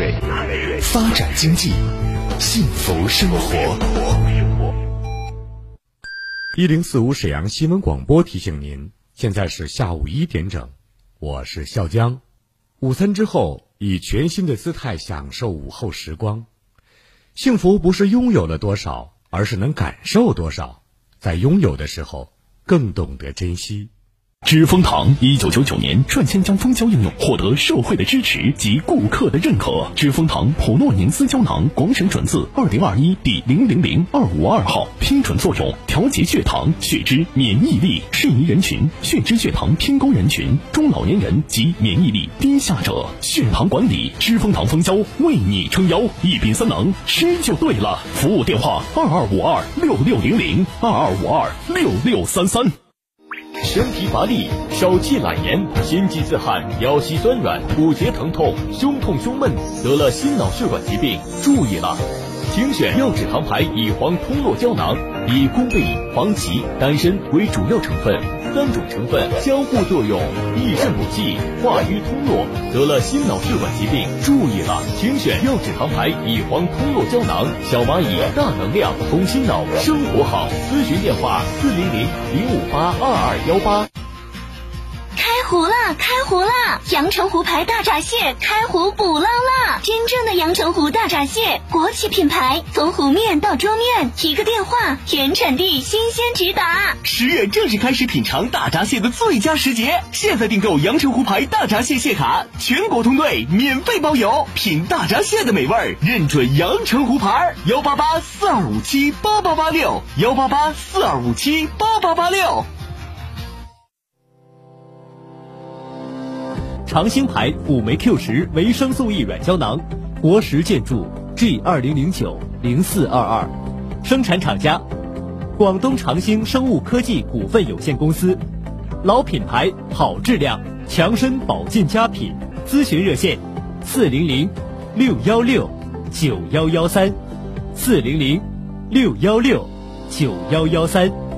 水，发展经济，幸福生活。一零四五沈阳新闻广播提醒您，现在是下午一点整，我是笑江。午餐之后，以全新的姿态享受午后时光。幸福不是拥有了多少，而是能感受多少。在拥有的时候，更懂得珍惜。知蜂堂一九九九年率先将蜂胶应用获得社会的支持及顾客的认可。知蜂堂普诺宁斯胶囊广审准字二零二一第零零零二五二号，批准作用：调节血糖、血脂、免疫力，适宜人群：血脂、血糖偏高人群、中老年人及免疫力低下者。血糖管理，知蜂堂蜂胶为你撑腰，一品三能，吃就对了。服务电话：二二五二六六零零二二五二六六三三。身疲乏力、少气懒言、心悸自汗、腰膝酸软、骨节疼痛、胸痛胸闷，得了心脑血管疾病，注意了！请选药指糖牌乙黄通络胶囊，以宫贝、黄芪、丹参为主要成分，三种成分相互作用，益肾补气、化瘀通络，得了心脑血管疾病，注意了！请选药指堂牌乙黄通络胶囊，小蚂蚁大能量，通心脑，生活好。咨询电话：四零零零五八二二幺八。开壶了，开壶了！阳澄湖牌大闸蟹开壶捕捞啦！真正的阳澄湖大闸蟹，国企品牌，从湖面到桌面，一个电话，原产地，新鲜直达。十月正式开始品尝大闸蟹的最佳时节，现在订购阳澄湖牌大闸蟹蟹卡，全国通兑，免费包邮，品大闸蟹的美味，认准阳澄湖牌。幺八八四二五七八八八六，幺八八四二五七八八八六。长兴牌辅酶 Q 十维生素 E 软胶囊，国石建筑 G 二零零九零四二二，生产厂家广东长兴生物科技股份有限公司，老品牌好质量，强身保健佳品，咨询热线四零零六幺六九幺幺三四零零六幺六九幺幺三。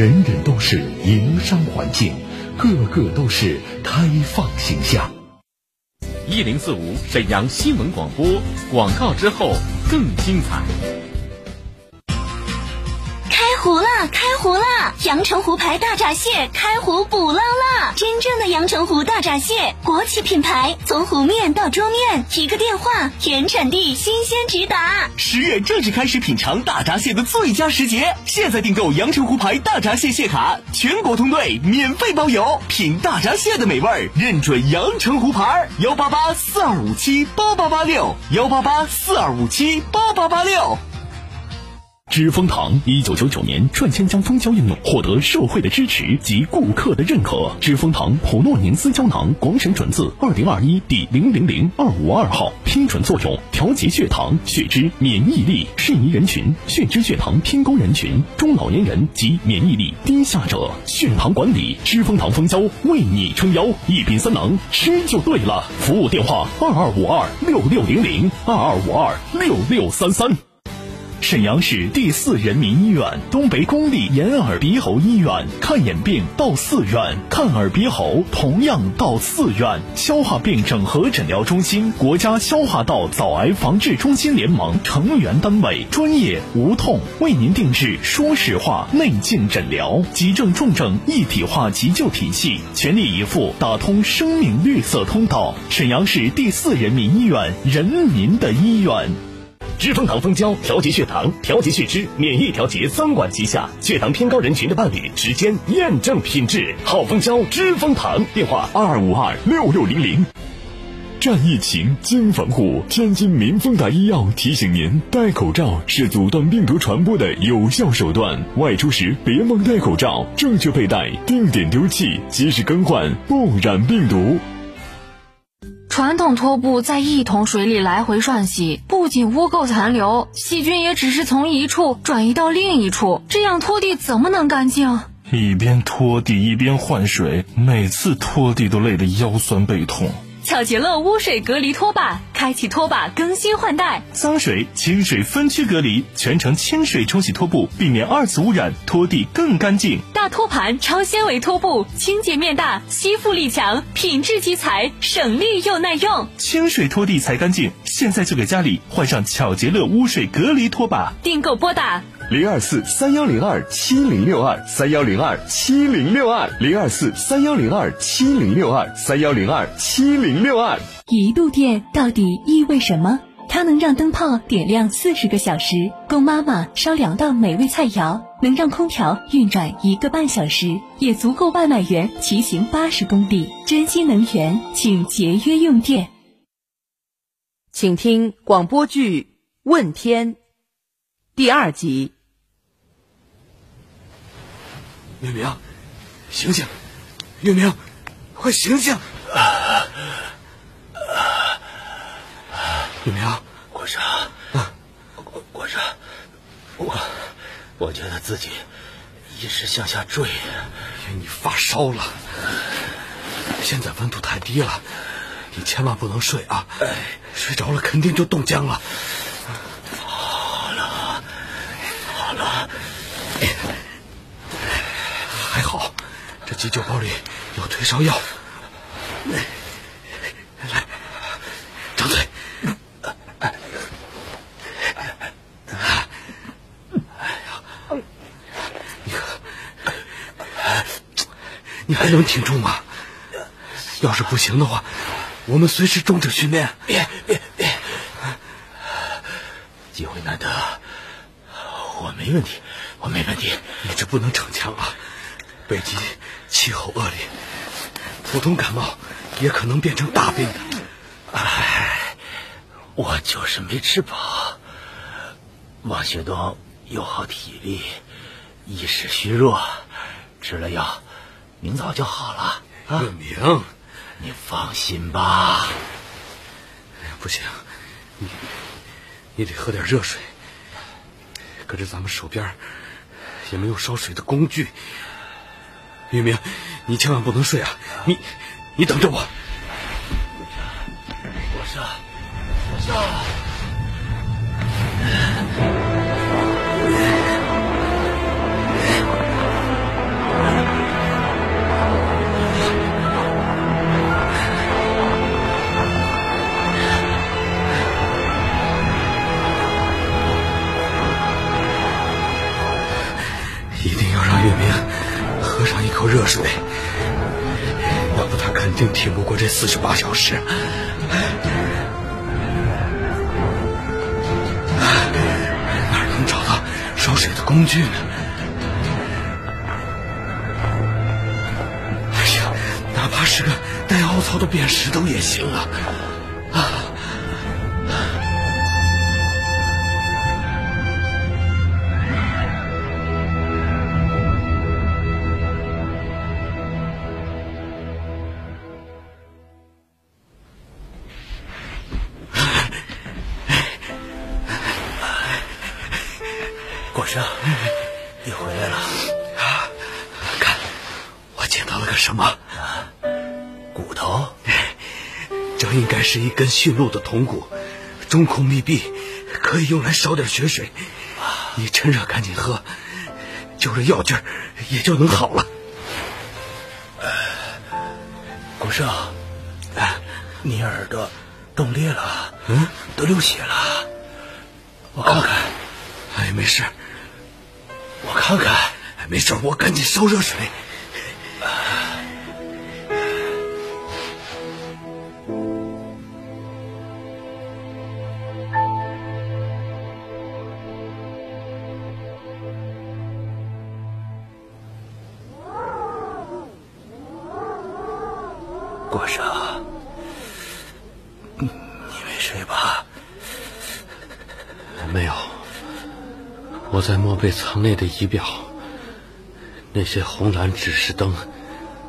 人人都是营商环境，个个都是开放形象。一零四五沈阳新闻广播广告之后更精彩。开湖了，开湖了！阳澄湖牌大闸蟹开湖捕捞啦！真正的阳澄湖大闸蟹，国企品牌，从湖面到桌面，一个电话，原产地，新鲜直达。十月正式开始品尝大闸蟹的最佳时节，现在订购阳澄湖牌大闸蟹蟹卡，全国通兑，免费包邮，品大闸蟹的美味，认准阳澄湖牌。幺八八四二五七八八八六，幺八八四二五七八八八六。知蜂堂一九九九年率先将蜂胶应用获得社会的支持及顾客的认可。知蜂堂普诺宁斯胶囊广审准字二零二一第零零零二五二号，批准作用：调节血糖、血脂、免疫力，适宜人群：血脂、血糖偏高人群、中老年人及免疫力低下者。血糖管理，知蜂堂蜂胶为你撑腰，一品三能，吃就对了。服务电话：二二五二六六零零二二五二六六三三。沈阳市第四人民医院东北公立眼耳鼻喉医院看眼病到四院，看耳鼻喉同样到四院。消化病整合诊疗中心，国家消化道早癌防治中心联盟成员单位，专业无痛为您定制说实话内镜诊疗，急症重症一体化急救体系，全力以赴打通生命绿色通道。沈阳市第四人民医院，人民的医院。知蜂堂蜂胶调节血糖、调节血脂、免疫调节三管齐下，血糖偏高人群的伴侣，时间验证品质，好蜂胶知蜂堂。电话二二五二六六零零。战疫情，经防护。天津民丰达医药提醒您：戴口罩是阻断病毒传播的有效手段。外出时别忘戴口罩，正确佩戴，定点丢弃，及时更换，不染病毒。传统拖布在一桶水里来回涮洗，不仅污垢残留，细菌也只是从一处转移到另一处，这样拖地怎么能干净？一边拖地一边换水，每次拖地都累得腰酸背痛。巧洁乐污水隔离拖把。开启拖把更新换代。脏水、清水分区隔离，全程清水冲洗拖布，避免二次污染，拖地更干净。大托盘超纤维拖布，清洁面大，吸附力强，品质集材，省力又耐用。清水拖地才干净，现在就给家里换上巧洁乐污水隔离拖把。订购拨打零二四三幺零二七零六二三幺零二七零六二零二四三幺零二七零六二三幺零二七零六二。一度电到底意味什么？它能让灯泡点亮四十个小时，供妈妈烧两道美味菜肴；能让空调运转一个半小时，也足够外卖员骑行八十公里。珍惜能源，请节约用电。请听广播剧《问天》第二集。月明，醒醒！月明，快醒醒！月明，国生，国国生，我我觉得自己一直向下坠。你发烧了，现在温度太低了，你千万不能睡啊！睡着了肯定就冻僵了。好了，好了，这急救包里有退烧药。来，张嘴。你还能挺住吗？要是不行的话，我们随时终止训练。别别别！机会难得，我没问题，我没问题。你这不能逞强啊！北极气候恶劣，普通感冒也可能变成大病的。唉，我就是没吃饱。王学东又好体力，一时虚弱，吃了药。明早就好了，月明，你放心吧。不行，你你得喝点热水。可是咱们手边也没有烧水的工具。雨明，你千万不能睡啊！你你等着我。我上，我上。口热水，要不他肯定挺不过这四十八小时。哪能找到烧水的工具呢？哎呀，哪怕是个带凹槽的扁石头也行！啊！生，你回来了啊！看，我捡到了个什么？啊，骨头。这应该是一根驯鹿的铜骨，中孔密闭，可以用来烧点血水。你趁热赶紧喝，就这药劲儿，也就能好了。果生，你耳朵冻裂了，嗯，都流血了，我看看。哎，没事。我看看，没事，我赶紧烧热水。国生，你没睡吧？没有。我在墨贝舱内的仪表，那些红蓝指示灯，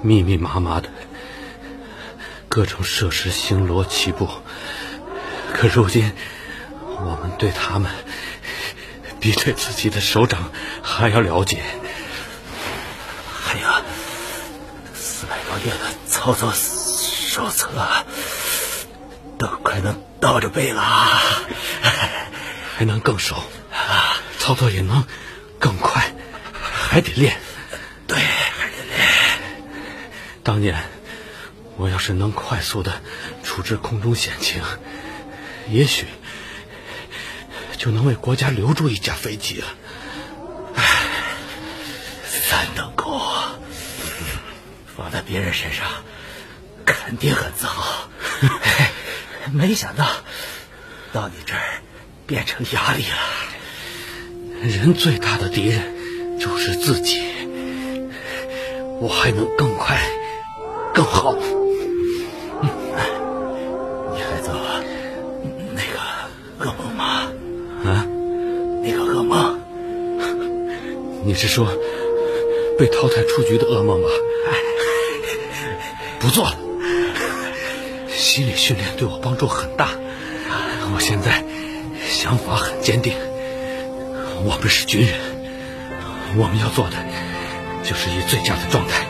密密麻麻的，各种设施星罗棋布。可如今，我们对他们比对自己的手掌还要了解。还有四百多页的操作手册，都快能倒着背了，还能更熟，操作也能更快，还得练。对，还得练。当年我要是能快速的处置空中险情，也许就能为国家留住一架飞机了。唉，三等功放在别人身上肯定很自豪，没想到到你这儿变成压力了。人最大的敌人就是自己。我还能更快、更好。嗯，你还做那个噩梦吗？啊，那个噩梦？你是说被淘汰出局的噩梦吗？不做了。心理训练对我帮助很大。我现在想法很坚定。我们是军人，我们要做的。就是以最佳的状态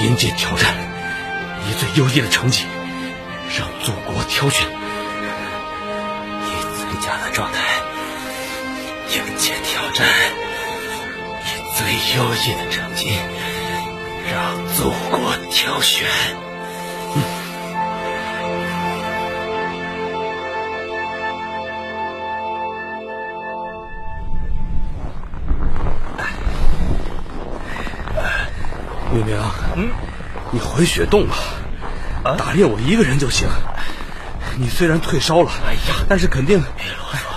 迎接挑战，以最优异的成绩让祖国挑选。以最佳的状态迎接挑战，以最优异的成绩让祖国挑选。明明，嗯，你回雪洞吧，打猎我一个人就行。你虽然退烧了，哎呀，但是肯定别啰嗦，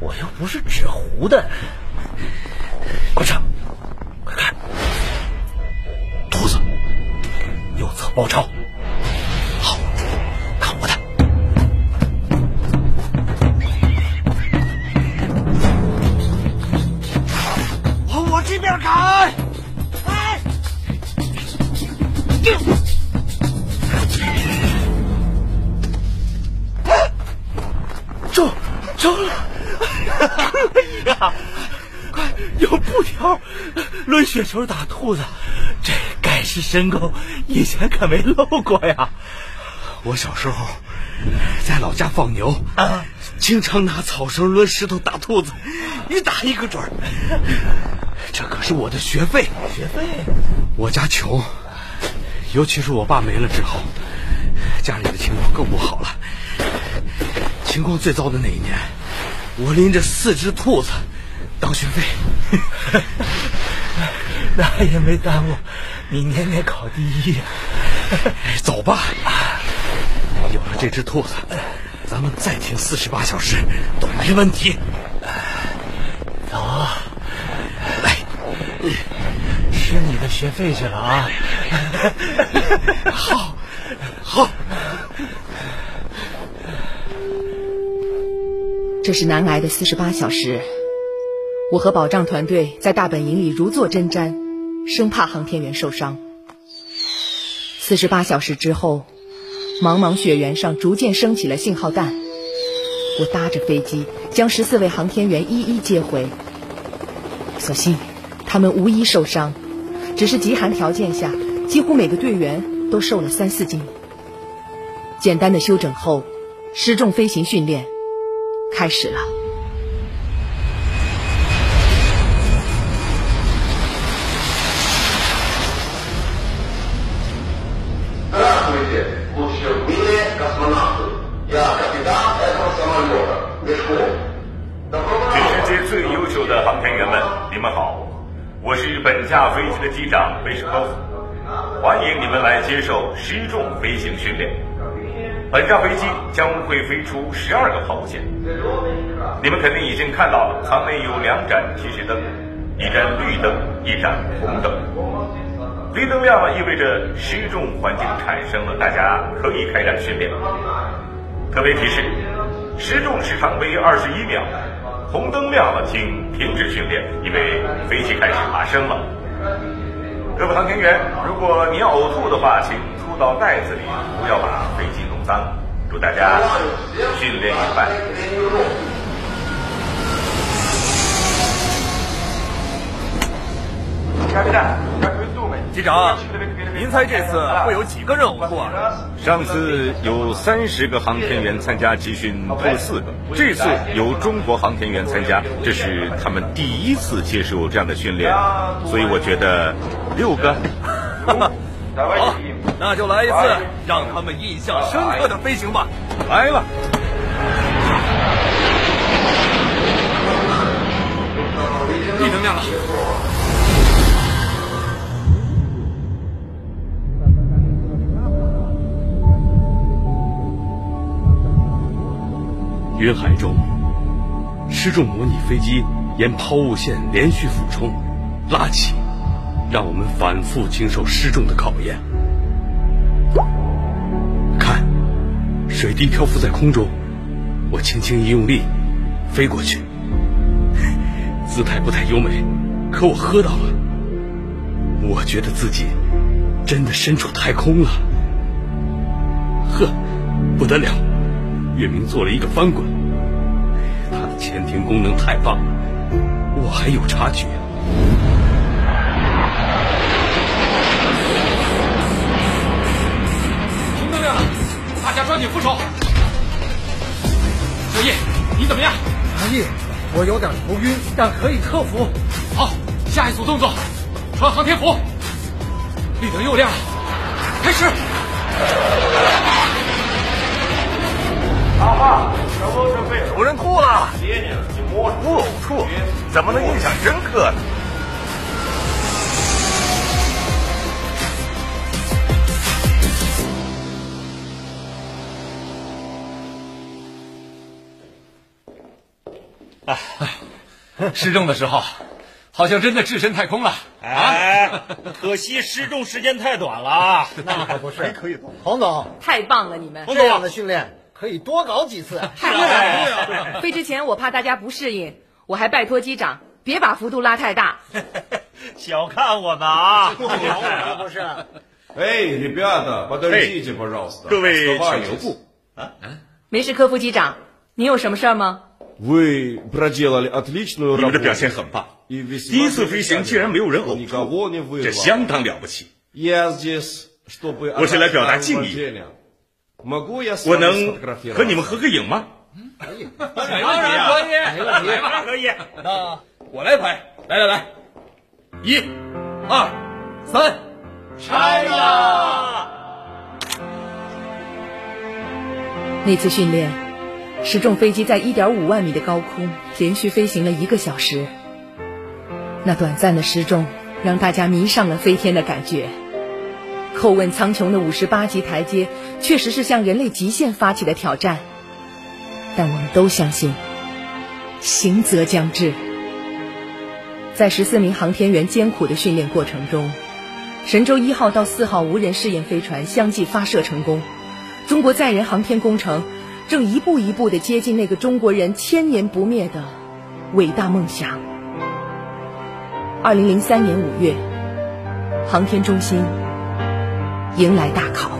我又不是纸糊的。雪球打兔子，这盖世神功，以前可没露过呀。我小时候在老家放牛，啊，经常拿草绳抡石头打兔子，一打一个准儿。这可是我的学费，学费。我家穷。尤其是我爸没了之后，家里的情况更不好了。情况最糟的那一年，我拎着四只兔子当学费，那也没耽误你年年考第一呀。走吧，有了这只兔子，咱们再听四十八小时都没问题。走，来。吃你的学费去了啊！好，好。这是难挨的四十八小时，我和保障团队在大本营里如坐针毡，生怕航天员受伤。四十八小时之后，茫茫雪原上逐渐升起了信号弹，我搭着飞机将十四位航天员一一接回，所幸他们无一受伤。只是极寒条件下，几乎每个队员都瘦了三四斤。简单的休整后，失重飞行训练开始了。机长贝什科夫，欢迎你们来接受失重飞行训练。本架飞机将会飞出十二个抛物线，你们肯定已经看到了，舱内有两盏提示灯，一盏绿灯，一盏红灯。绿灯亮了，意味着失重环境产生了，大家可以开展训练。特别提示：失重时长为二十一秒。红灯亮了，请停止训练，因为飞机开始爬升了。各位航天员，如果你要呕吐的话，请吐到袋子里，不要把飞机弄脏。祝大家训练愉快。Captain, can we zoom in? 机长，您猜这次会有几个任务过？上次有三十个航天员参加集训，吐了四个。这次由中国航天员参加，这是他们第一次接受这样的训练，所以我觉得六个。好，那就来一次让他们印象深刻的飞行吧。来了。地能量了。云海中，失重模拟飞机沿抛物线连续俯冲、拉起，让我们反复经受失重的考验。看，水滴漂浮在空中，我轻轻一用力，飞过去。姿态不太优美，可我喝到了。我觉得自己真的身处太空了。呵，不得了！月明做了一个翻滚，它的前庭功能太棒了，我还有差距。抓紧扶手。小叶，你怎么样？阿叶。我有点头晕，但可以克服。好，下一组动作，穿航天服。绿灯又亮了，开始。阿爸，什么准备？有人吐了。不呕吐，怎么能印象深刻呢？失重的时候，好像真的置身太空了。哎，可惜失重时间太短了。那可不是，可以多。洪总，太棒了，你们这样的训练可以多搞几次。太棒了！飞之前我怕大家不适应，我还拜托机长别把幅度拉太大。小看我们啊！可不是。哎，ребята, подождите, пожалуйста. 各位请留步。啊，没事，科夫机长，你有什么事儿吗？ Вы проделали отличную 你们的 работу. 表现很棒，第一次飞行竟然没有人呕吐，这相当了不起。 Я здесь, чтобы 我是来表达敬意。 уважение. Могу я с 我 вами 能 сфотографироваться? 和你们合个影吗？当然可以，没问题来吧，可以。那我来拍，来来来，一、二、三，拆呀！那次训练， 失重飞机在1.5万米的高空连续飞行了一个小时。那短暂的失重让大家迷上了飞天的感觉。叩问苍穹的58级台阶，确实是向人类极限发起的挑战。但我们都相信，行则将至。在十四名航天员艰苦的训练过程中，神舟一号到四号无人试验飞船相继发射成功。中国载人航天工程正一步一步地接近那个中国人千年不灭的伟大梦想。二零零三年五月，航天中心迎来大考。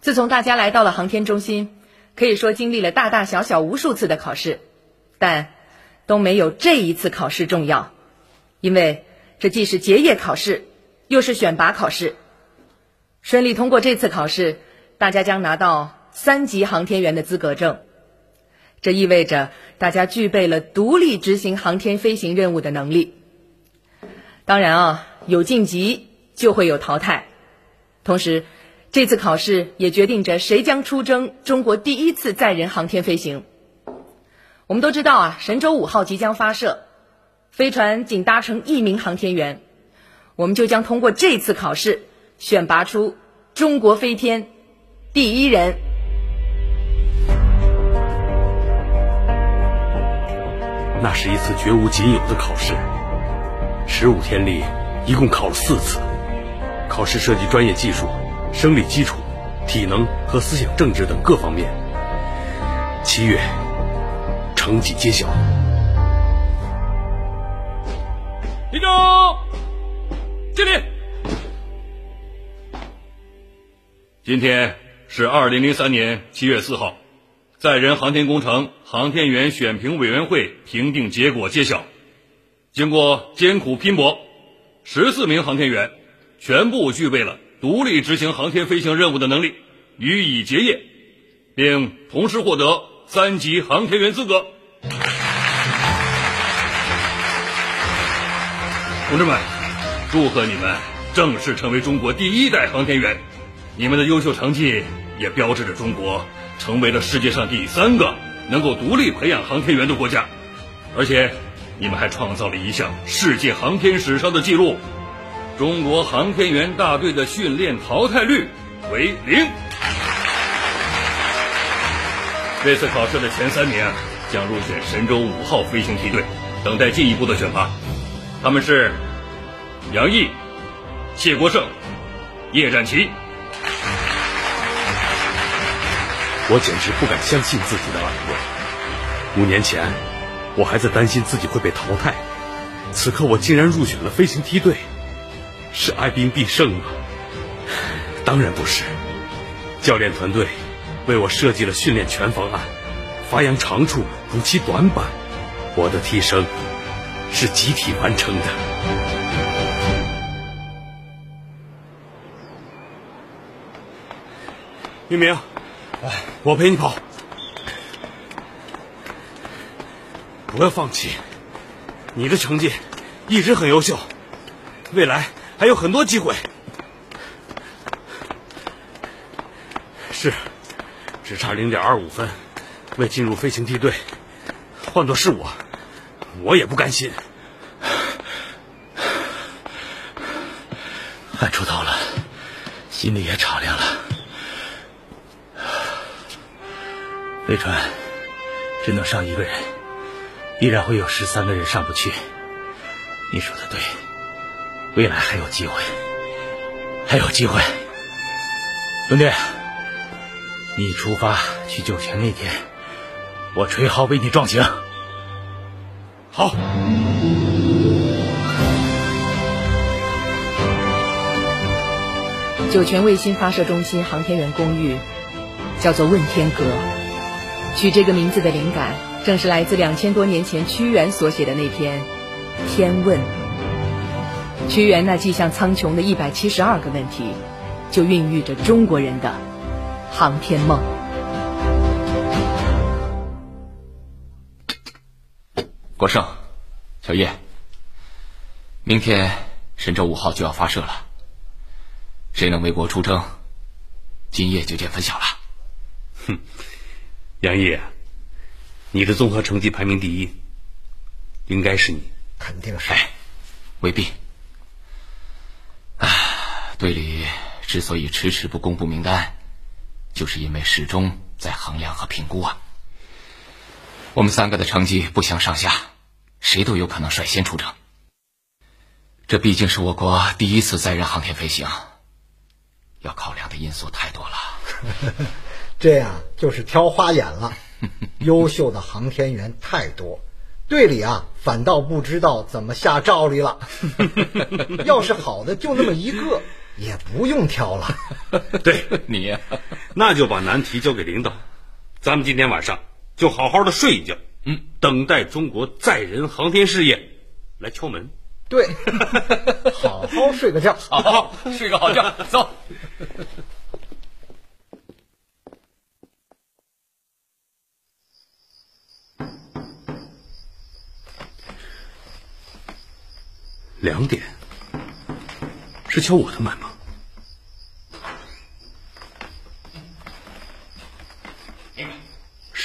自从大家来到了航天中心，可以说经历了大大小小无数次的考试，但都没有这一次考试重要。因为这既是结业考试，又是选拔考试。顺利通过这次考试，大家将拿到三级航天员的资格证。这意味着大家具备了独立执行航天飞行任务的能力。当然啊，有晋级就会有淘汰。同时，这次考试也决定着谁将出征中国第一次载人航天飞行。我们都知道啊，神舟五号即将发射。飞船仅搭乘一名航天员，我们就将通过这次考试选拔出中国飞天第一人。那是一次绝无仅有的考试，十五天里一共考了四次。考试涉及专业技术、生理基础、体能和思想政治等各方面。七月，成绩揭晓。立正，敬礼。今天是二零零三年七月四号，载人航天工程航天员选评委员会评定结果揭晓，经过艰苦拼搏，十四名航天员全部具备了独立执行航天飞行任务的能力，予以结业，并同时获得三级航天员资格。同志们，祝贺你们正式成为中国第一代航天员！你们的优秀成绩也标志着中国成为了世界上第三个能够独立培养航天员的国家，而且你们还创造了一项世界航天史上的记录：中国航天员大队的训练淘汰率为零。这次考试的前三名将入选神舟五号飞行梯队，等待进一步的选拔。他们是杨毅、谢国胜、叶展奇。我简直不敢相信自己的耳朵。五年前，我还在担心自己会被淘汰，此刻我竟然入选了飞行梯队，是哀兵必胜吗？当然不是。教练团队为我设计了训练全方案，发扬长处，补齐短板，我的提升。是集体完成的。明明，我陪你跑，不要放弃。你的成绩一直很优秀，未来还有很多机会。是，只差零点二五分，未进入飞行梯队。换作是我。我也不甘心，汗出头了，心里也敞亮了。飞船只能上一个人，必然会有十三个人上不去。你说的对，未来还有机会，还有机会。兄弟，你出发去酒泉那天，我吹号为你壮行。好，酒泉卫星发射中心航天员公寓叫做问天阁，取这个名字的灵感正是来自两千多年前屈原所写的那篇《天问》。屈原那迹向苍穹的一百七十二个问题，就孕育着中国人的航天梦。国胜，小叶，明天神舟五号就要发射了，谁能为国出征，今夜就见分晓了。哼，杨毅，你的综合成绩排名第一，应该是你，肯定是。未必。啊，队里之所以迟迟不公布名单，就是因为始终在衡量和评估啊。我们三个的成绩不相上下，谁都有可能率先出征。这毕竟是我国第一次载人航天飞行，要考量的因素太多了。这样就是挑花眼了。优秀的航天员太多，队里啊反倒不知道怎么下诏令了。要是好的就那么一个，也不用挑了。对你，那就把难题交给领导，咱们今天晚上。就好好的睡一觉，嗯，等待中国载人航天事业来敲门。对，好好睡个觉，好好睡个好觉，走。两点，是敲我的门吗？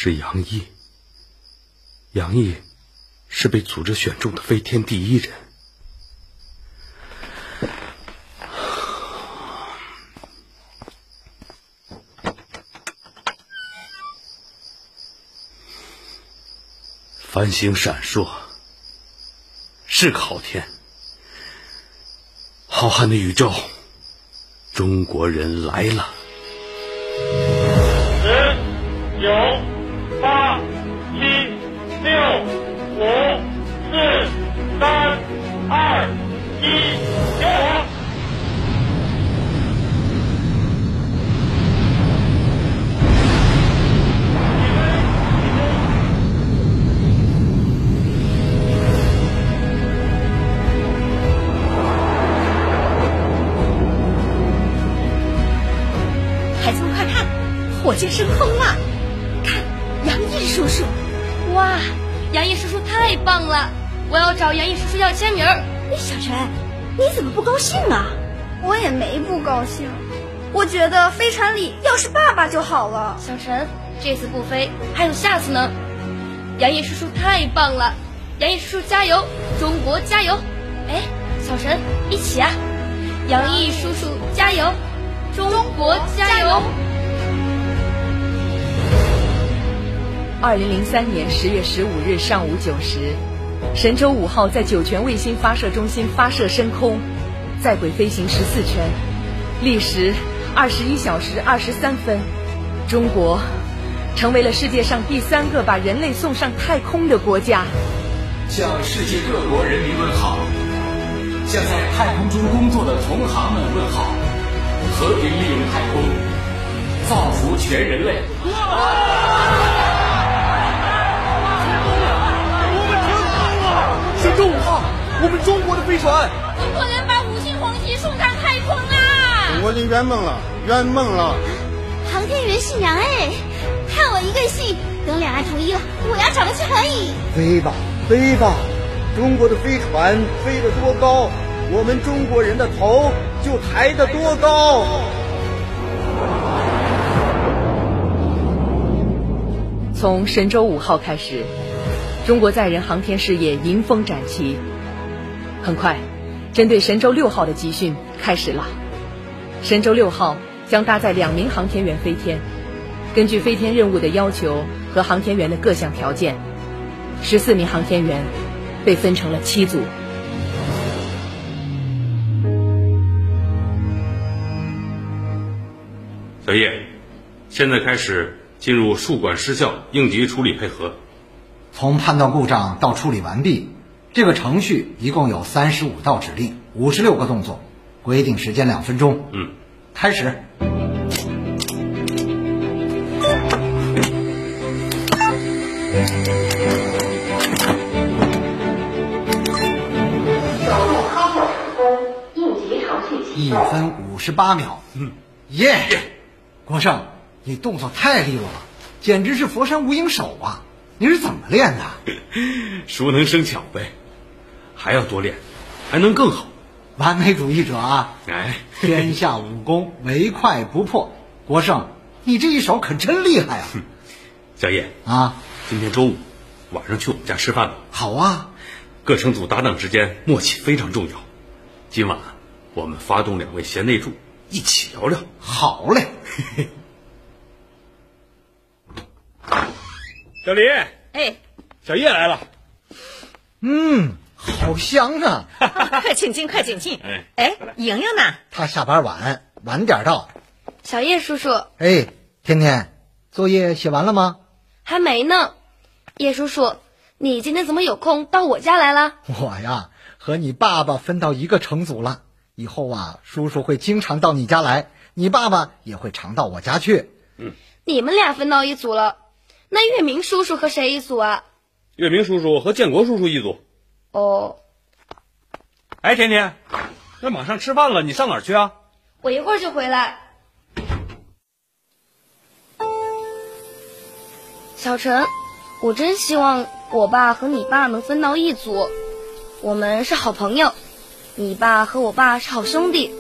是杨毅。杨毅是被组织选中的飞天第一人。繁星闪烁，是个好天。浩瀚的宇宙，中国人来了。十九。一二孩子们快看火箭升空了看杨毅叔叔哇杨毅叔叔太棒了我要找杨毅叔叔要签名小陈，你怎么不高兴啊？我也没不高兴，我觉得飞船里要是爸爸就好了。小陈，这次不飞，还有下次呢。杨毅叔叔太棒了，杨毅叔叔加油，中国加油！哎，小陈，一起啊！杨毅叔叔加油，中国加油！二零零三年十月十五日上午九时，神舟五号在酒泉卫星发射中心发射升空，在轨飞行十四圈，历时二十一小时二十三分，中国成为了世界上第三个把人类送上太空的国家。向世界各国人民问好，向在太空中工作的同行们问好，和平利用太空，造福全人类。神舟五号，我们中国的飞船！中国人把五星红旗送上太空啦！中国人圆梦了，圆梦了！航天员新娘哎，看我一个戏！等两岸统一了，我要找个去合影。飞吧，飞吧！中国的飞船飞得多高，我们中国人的头就抬得多高。从神舟五号开始。中国载人航天事业迎风展旗。很快，针对神舟六号的集训开始了。神舟六号将搭载两名航天员飞天，根据飞天任务的要求和航天员的各项条件，十四名航天员被分成了七组。小叶，现在开始进入树管失效应急处理配合。从判断故障到处理完毕，这个程序一共有三十五道指令，五十六个动作，规定时间两分钟。嗯，开始。一分五十八秒。嗯，耶！国胜，你动作太利落了，简直是佛山无影手啊！你是怎么练的？熟能生巧呗，还要多练，还能更好。完美主义者啊！哎，天下武功唯快不破。国胜，你这一手可真厉害啊！小叶啊，今天周五晚上去我们家吃饭吧。好啊，各成组搭档之间默契非常重要。今晚我们发动两位贤内助一起聊聊。好嘞。小林，哎，小叶来了。嗯，好香啊！快请进，快请进。哎，哎，莹莹呢？她下班晚，晚点到。小叶叔叔，哎，天天，作业写完了吗？还没呢。叶叔叔，你今天怎么有空到我家来了？我呀，和你爸爸分到一个城组了。以后啊，叔叔会经常到你家来，你爸爸也会常到我家去。嗯，你们俩分到一组了。那月明叔叔和谁一组啊？月明叔叔和建国叔叔一组。哦。哎，甜甜，那马上吃饭了，你上哪儿去啊？我一会儿就回来。小陈，我真希望我爸和你爸能分到一组，我们是好朋友，你爸和我爸是好兄弟，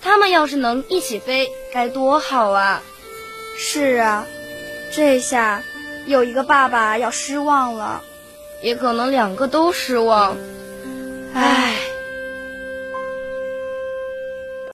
他们要是能一起飞，该多好啊！是啊，这下。有一个爸爸要失望了，也可能两个都失望，唉。